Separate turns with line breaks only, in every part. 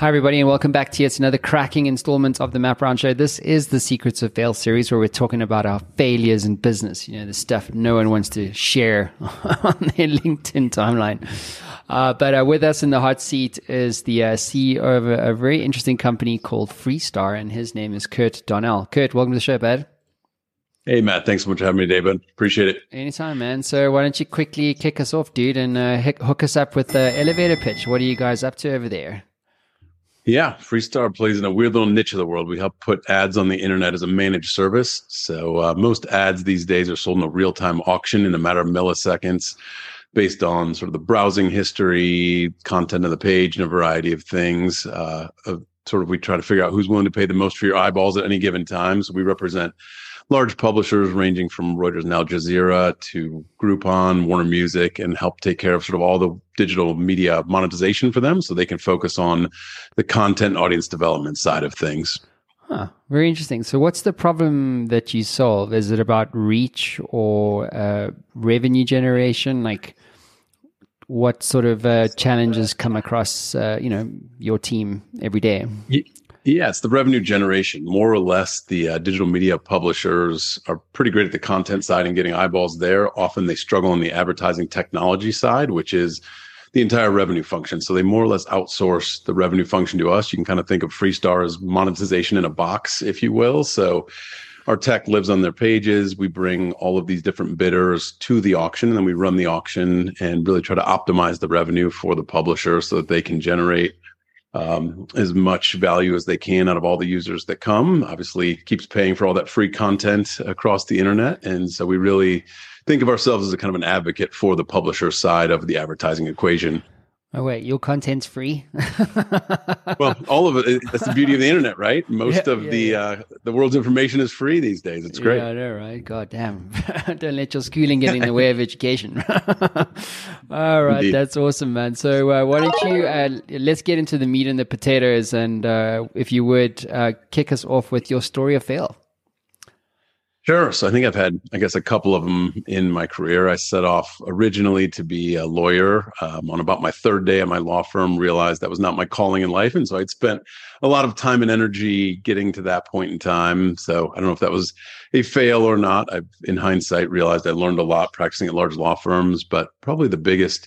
Hi, everybody, and welcome back to yet another cracking installment of the Matt Brown Show. This is the Secrets of Fail series where we're talking about our failures in business. You know, the stuff no one wants to share on their LinkedIn timeline. Uh, but uh, with us in the hot seat is the uh, CEO of a, a, very interesting company called Freestar, and his name is Kurt Donnell. Kurt, welcome to the show, bud.
Hey, Matt. Thanks so much for having me, David. Appreciate it.
Anytime, man. So why don't you quickly kick us off, dude, and uh, hook us up with the elevator pitch? What are you guys up to over there?
Yeah, Freestar plays in a weird little niche of the world. We help put ads on the internet as a managed service. So uh, most ads these days are sold in a real time auction in a matter of milliseconds based on sort of the browsing history, content of the page, and a variety of things. Uh, sort of we try to figure out who's willing to pay the most for your eyeballs at any given time. So we represent large publishers ranging from Reuters and Al Jazeera to Groupon, Warner Music, and help take care of sort of all the digital media monetization for them so they can focus on the content audience development side of things.
Huh, very interesting. So, what's the problem that you solve? Is it about reach or uh, revenue generation? Like, what sort of uh, challenges come across, uh, you know, your team every day?
Yeah, it's the revenue generation. More or less, the uh, digital media publishers are pretty great at the content side and getting eyeballs there. Often they struggle on the advertising technology side, which is the entire revenue function. So they more or less outsource the revenue function to us. You can kind of think of Freestar as monetization in a box, if you will. So our tech lives on their pages. We bring all of these different bidders to the auction, and then we run the auction and really try to optimize the revenue for the publisher so that they can generate um, as much value as they can out of all the users that come. Obviously, keeps paying for all that free content across the internet, and so we really think of ourselves as a kind of an advocate for the publisher side of the advertising equation.
Oh wait, your content's free.
well, all of it. That's the beauty of the internet, right? Most yeah, of yeah, the yeah. Uh, the world's information is free these days. It's great.
Yeah, I know, right? God damn! Don't let your schooling get in the way of education. all right, Indeed. that's awesome, man. So uh, why don't you uh, let's get into the meat and the potatoes, and uh, if you would uh, kick us off with your story of fail.
Sure. So I think I've had, I guess, a couple of them in my career. I set off originally to be a lawyer. Um, on about my third day at my law firm, realized that was not my calling in life, and so I'd spent a lot of time and energy getting to that point in time. So I don't know if that was a fail or not. I've, in hindsight, realized I learned a lot practicing at large law firms, but probably the biggest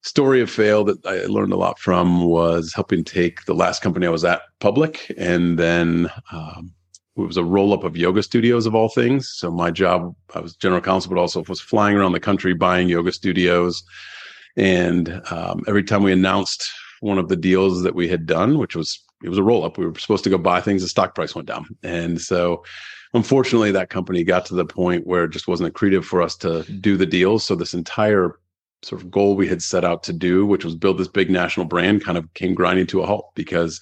story of fail that I learned a lot from was helping take the last company I was at public, and then. Um, it was a roll up of yoga studios of all things. So my job, I was general counsel, but also was flying around the country buying yoga studios. And um, every time we announced one of the deals that we had done, which was it was a roll up, we were supposed to go buy things. The stock price went down, and so unfortunately, that company got to the point where it just wasn't accretive for us to do the deals. So this entire sort of goal we had set out to do, which was build this big national brand, kind of came grinding to a halt because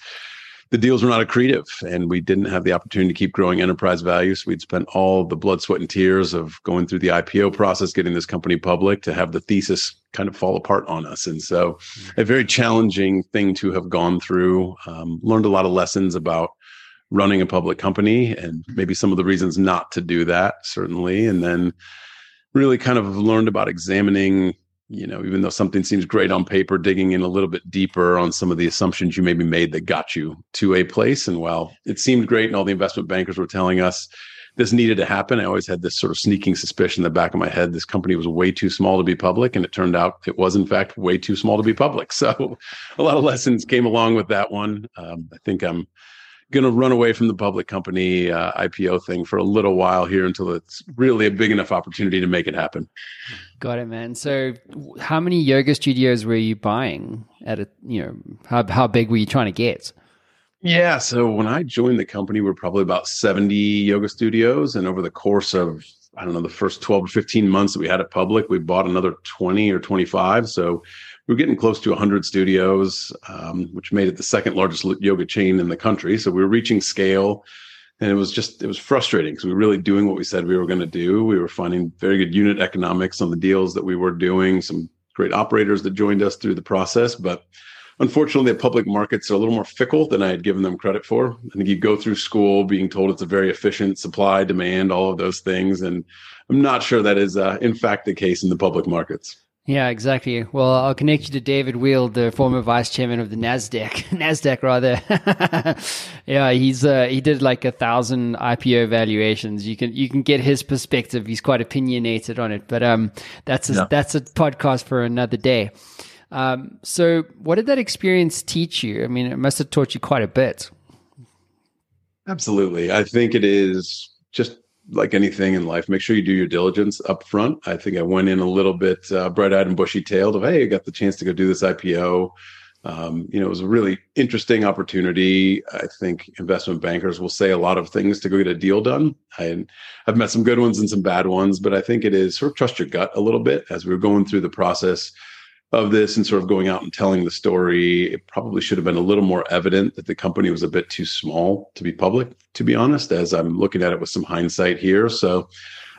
the deals were not accretive and we didn't have the opportunity to keep growing enterprise value. So we'd spent all the blood, sweat, and tears of going through the IPO process, getting this company public to have the thesis kind of fall apart on us. And so mm-hmm. a very challenging thing to have gone through. Um, learned a lot of lessons about running a public company and maybe some of the reasons not to do that, certainly. And then really kind of learned about examining you know, even though something seems great on paper, digging in a little bit deeper on some of the assumptions you maybe made that got you to a place. And while it seemed great and all the investment bankers were telling us this needed to happen, I always had this sort of sneaking suspicion in the back of my head this company was way too small to be public. And it turned out it was, in fact, way too small to be public. So a lot of lessons came along with that one. Um, I think I'm going to run away from the public company uh, IPO thing for a little while here until it's really a big enough opportunity to make it happen.
Got it, man. So, how many yoga studios were you buying at a, you know, how, how big were you trying to get?
Yeah. So, when I joined the company, we are probably about 70 yoga studios. And over the course of, I don't know, the first 12 or 15 months that we had it public, we bought another 20 or 25. So, we were getting close to 100 studios, um, which made it the second largest yoga chain in the country. So we were reaching scale, and it was just it was frustrating because we were really doing what we said we were going to do. We were finding very good unit economics on the deals that we were doing. Some great operators that joined us through the process, but unfortunately, the public markets are a little more fickle than I had given them credit for. I think you go through school being told it's a very efficient supply, demand, all of those things, and I'm not sure that is uh, in fact the case in the public markets.
Yeah, exactly. Well, I'll connect you to David Weild, the former vice chairman of the Nasdaq, Nasdaq rather. yeah, he's uh, he did like a thousand IPO valuations. You can you can get his perspective. He's quite opinionated on it, but um, that's a, yeah. that's a podcast for another day. Um, so what did that experience teach you? I mean, it must have taught you quite a bit.
Absolutely, I think it is just like anything in life, make sure you do your diligence up front. I think I went in a little bit uh, bright-eyed and bushy-tailed of, hey, I got the chance to go do this IPO. Um, you know, it was a really interesting opportunity. I think investment bankers will say a lot of things to go get a deal done. I, I've met some good ones and some bad ones, but I think it is sort of trust your gut a little bit as we are going through the process of this and sort of going out and telling the story, it probably should have been a little more evident that the company was a bit too small to be public, to be honest, as I'm looking at it with some hindsight here. So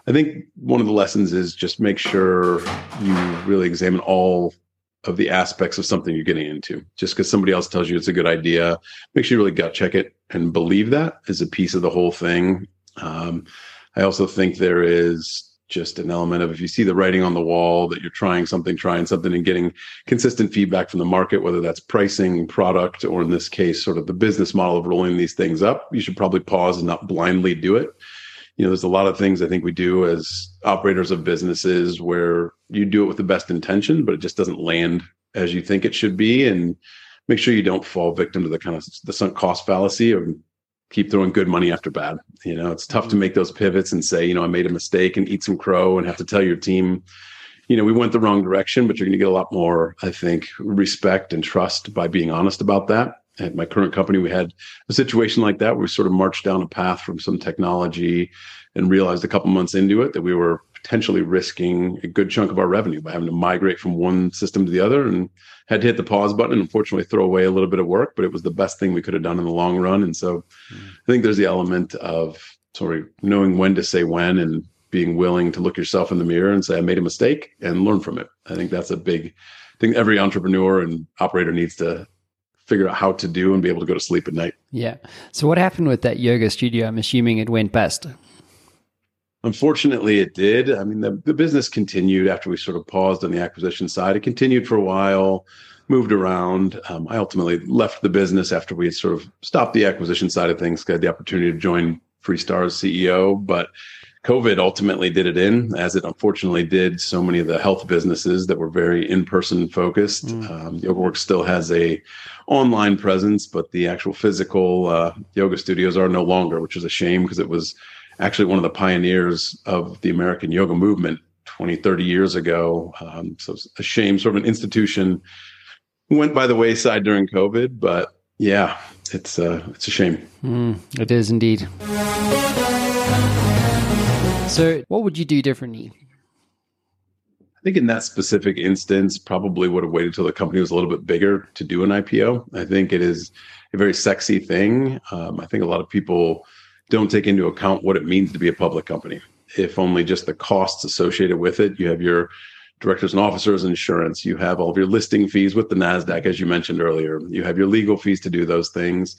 I think one of the lessons is just make sure you really examine all of the aspects of something you're getting into. Just because somebody else tells you it's a good idea, make sure you really gut check it and believe that is a piece of the whole thing. Um, I also think there is just an element of if you see the writing on the wall that you're trying something, trying something, and getting consistent feedback from the market, whether that's pricing, product, or in this case, sort of the business model of rolling these things up, you should probably pause and not blindly do it. You know, there's a lot of things I think we do as operators of businesses where you do it with the best intention, but it just doesn't land as you think it should be. And make sure you don't fall victim to the kind of the sunk cost fallacy of keep throwing good money after bad. You know, it's tough to mm-hmm. make those pivots and say, you know, I made a mistake and eat some crow and have to tell your team, you know, we went the wrong direction, but you're going to get a lot more, I think, respect and trust by being honest about that. At my current company, we had a situation like that where we sort of marched down a path from some technology and realized a couple months into it that we were potentially risking a good chunk of our revenue by having to migrate from one system to the other and had to hit the pause button and unfortunately throw away a little bit of work, but it was the best thing we could have done in the long run. And so mm. I think there's the element of sort of knowing when to say when and being willing to look yourself in the mirror and say, I made a mistake and learn from it. I think that's a big thing every entrepreneur and operator needs to figure out how to do and be able to go to sleep at night.
Yeah. So what happened with that yoga studio? I'm assuming it went best.
Unfortunately, it did. I mean, the, the business continued after we sort of paused on the acquisition side. It continued for a while, moved around. Um, I ultimately left the business after we had sort of stopped the acquisition side of things, got the opportunity to join Freestar as CEO. But COVID ultimately did it in, as it unfortunately did so many of the health businesses that were very in-person focused. Mm. Um, YogaWorks still has a online presence, but the actual physical uh, yoga studios are no longer, which is a shame because it was actually one of the pioneers of the American yoga movement 20, 30 years ago. Um, so it's a shame, sort of an institution went by the wayside during COVID, but yeah, it's uh, it's a shame.
Mm, it is indeed. So, what would you do differently?
I think in that specific instance, probably would have waited till the company was a little bit bigger to do an IPO. I think it is a very sexy thing. Um, I think a lot of people don't take into account what it means to be a public company. If only just the costs associated with it. You have your directors and officers insurance. You have all of your listing fees with the NASDAQ, as you mentioned earlier. You have your legal fees to do those things.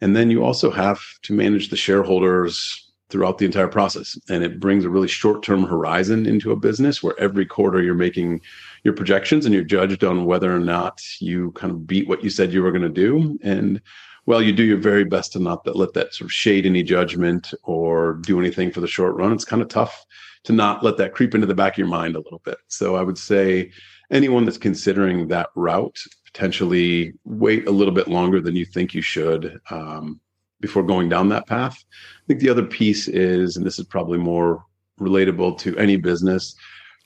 And then you also have to manage the shareholders throughout the entire process. And it brings a really short term horizon into a business where every quarter you're making your projections and you're judged on whether or not you kind of beat what you said you were going to do. And well, you do your very best to not let that sort of shade any judgment or do anything for the short run. It's kind of tough to not let that creep into the back of your mind a little bit. So I would say anyone that's considering that route, potentially wait a little bit longer than you think you should um, before going down that path. I think the other piece is, and this is probably more relatable to any business.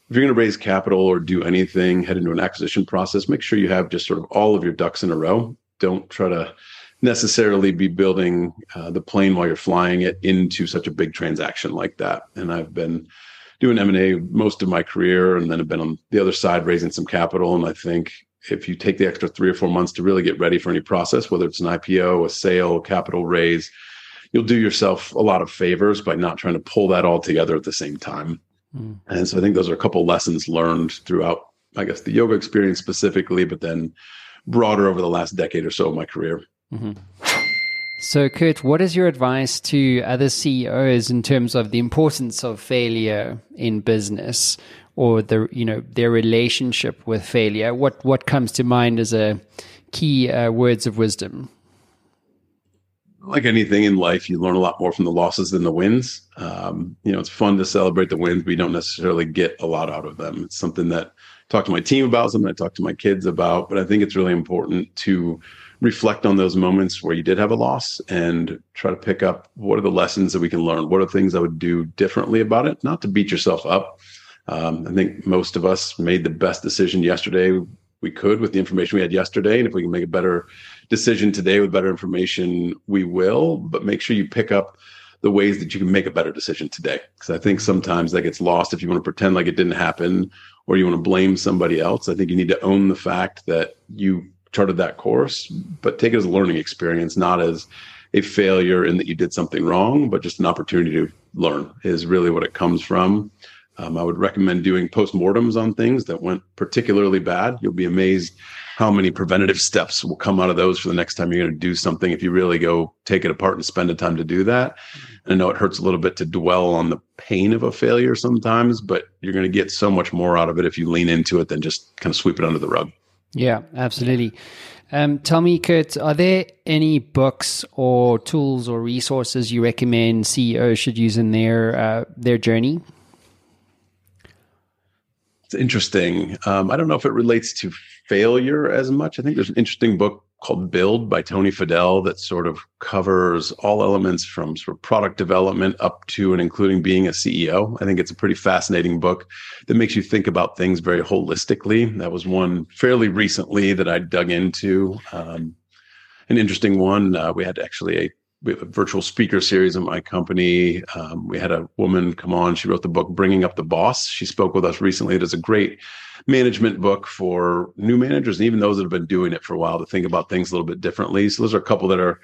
If you're going to raise capital or do anything, head into an acquisition process, make sure you have just sort of all of your ducks in a row. Don't try to necessarily be building uh, the plane while you're flying it into such a big transaction like that. And I've been doing M&A most of my career and then have been on the other side raising some capital. And I think if you take the extra three or four months to really get ready for any process, whether it's an IPO, a sale, capital raise, you'll do yourself a lot of favors by not trying to pull that all together at the same time. Mm. And so I think those are a couple lessons learned throughout, I guess, the yoga experience specifically, but then broader over the last decade or so of my career.
Mm-hmm. So, Kurt, what is your advice to other CEOs in terms of the importance of failure in business or the you know their relationship with failure? What what comes to mind as a key uh, words of wisdom?
like anything in life, you learn a lot more from the losses than the wins. Um, you know, it's fun to celebrate the wins, but you don't necessarily get a lot out of them. It's something that talk to my team about, something I talk to my kids about, but I think it's really important to reflect on those moments where you did have a loss and try to pick up what are the lessons that we can learn? What are things I would do differently about it? Not to beat yourself up. Um, I think most of us made the best decision yesterday we could with the information we had yesterday. And if we can make a better decision today with better information, we will. But make sure you pick up the ways that you can make a better decision today. Because I think sometimes that gets lost if you want to pretend like it didn't happen or you want to blame somebody else. I think you need to own the fact that you charted that course, but take it as a learning experience, not as a failure in that you did something wrong, but just an opportunity to learn is really what it comes from. Um, I would recommend doing postmortems on things that went particularly bad. You'll be amazed how many preventative steps will come out of those for the next time you're going to do something if you really go take it apart and spend the time to do that. And I know it hurts a little bit to dwell on the pain of a failure sometimes, but you're going to get so much more out of it if you lean into it than just kind of sweep it under the rug.
Yeah, absolutely. Um, tell me, Kurt, are there any books or tools or resources you recommend CEOs should use in their uh, their journey?
It's interesting. Um, I don't know if it relates to failure as much. I think there's an interesting book called Build by Tony Fadell that sort of covers all elements from sort of product development up to and including being a CEO. I think it's a pretty fascinating book that makes you think about things very holistically. That was one fairly recently that I dug into. Um, an interesting one. Uh, we had actually a we have a virtual speaker series in my company. Um, we had a woman come on. She wrote the book Bringing Up the Boss. She spoke with us recently. It is a great management book for new managers and even those that have been doing it for a while to think about things a little bit differently. So those are a couple that are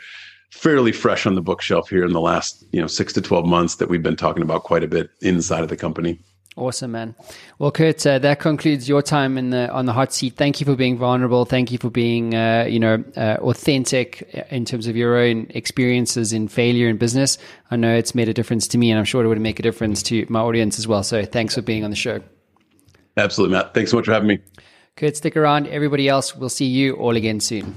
fairly fresh on the bookshelf here in the last you know six to twelve months that we've been talking about quite a bit inside of the company.
Awesome, man. Well, Kurt, uh, that concludes your time in the on the hot seat. Thank you for being vulnerable. Thank you for being, uh, you know, uh, authentic in terms of your own experiences in failure in business. I know it's made a difference to me, and I'm sure it would make a difference to my audience as well. So, thanks for being on the show.
Absolutely, Matt. Thanks so much for having me.
Kurt, stick around. Everybody else, we'll see you all again soon.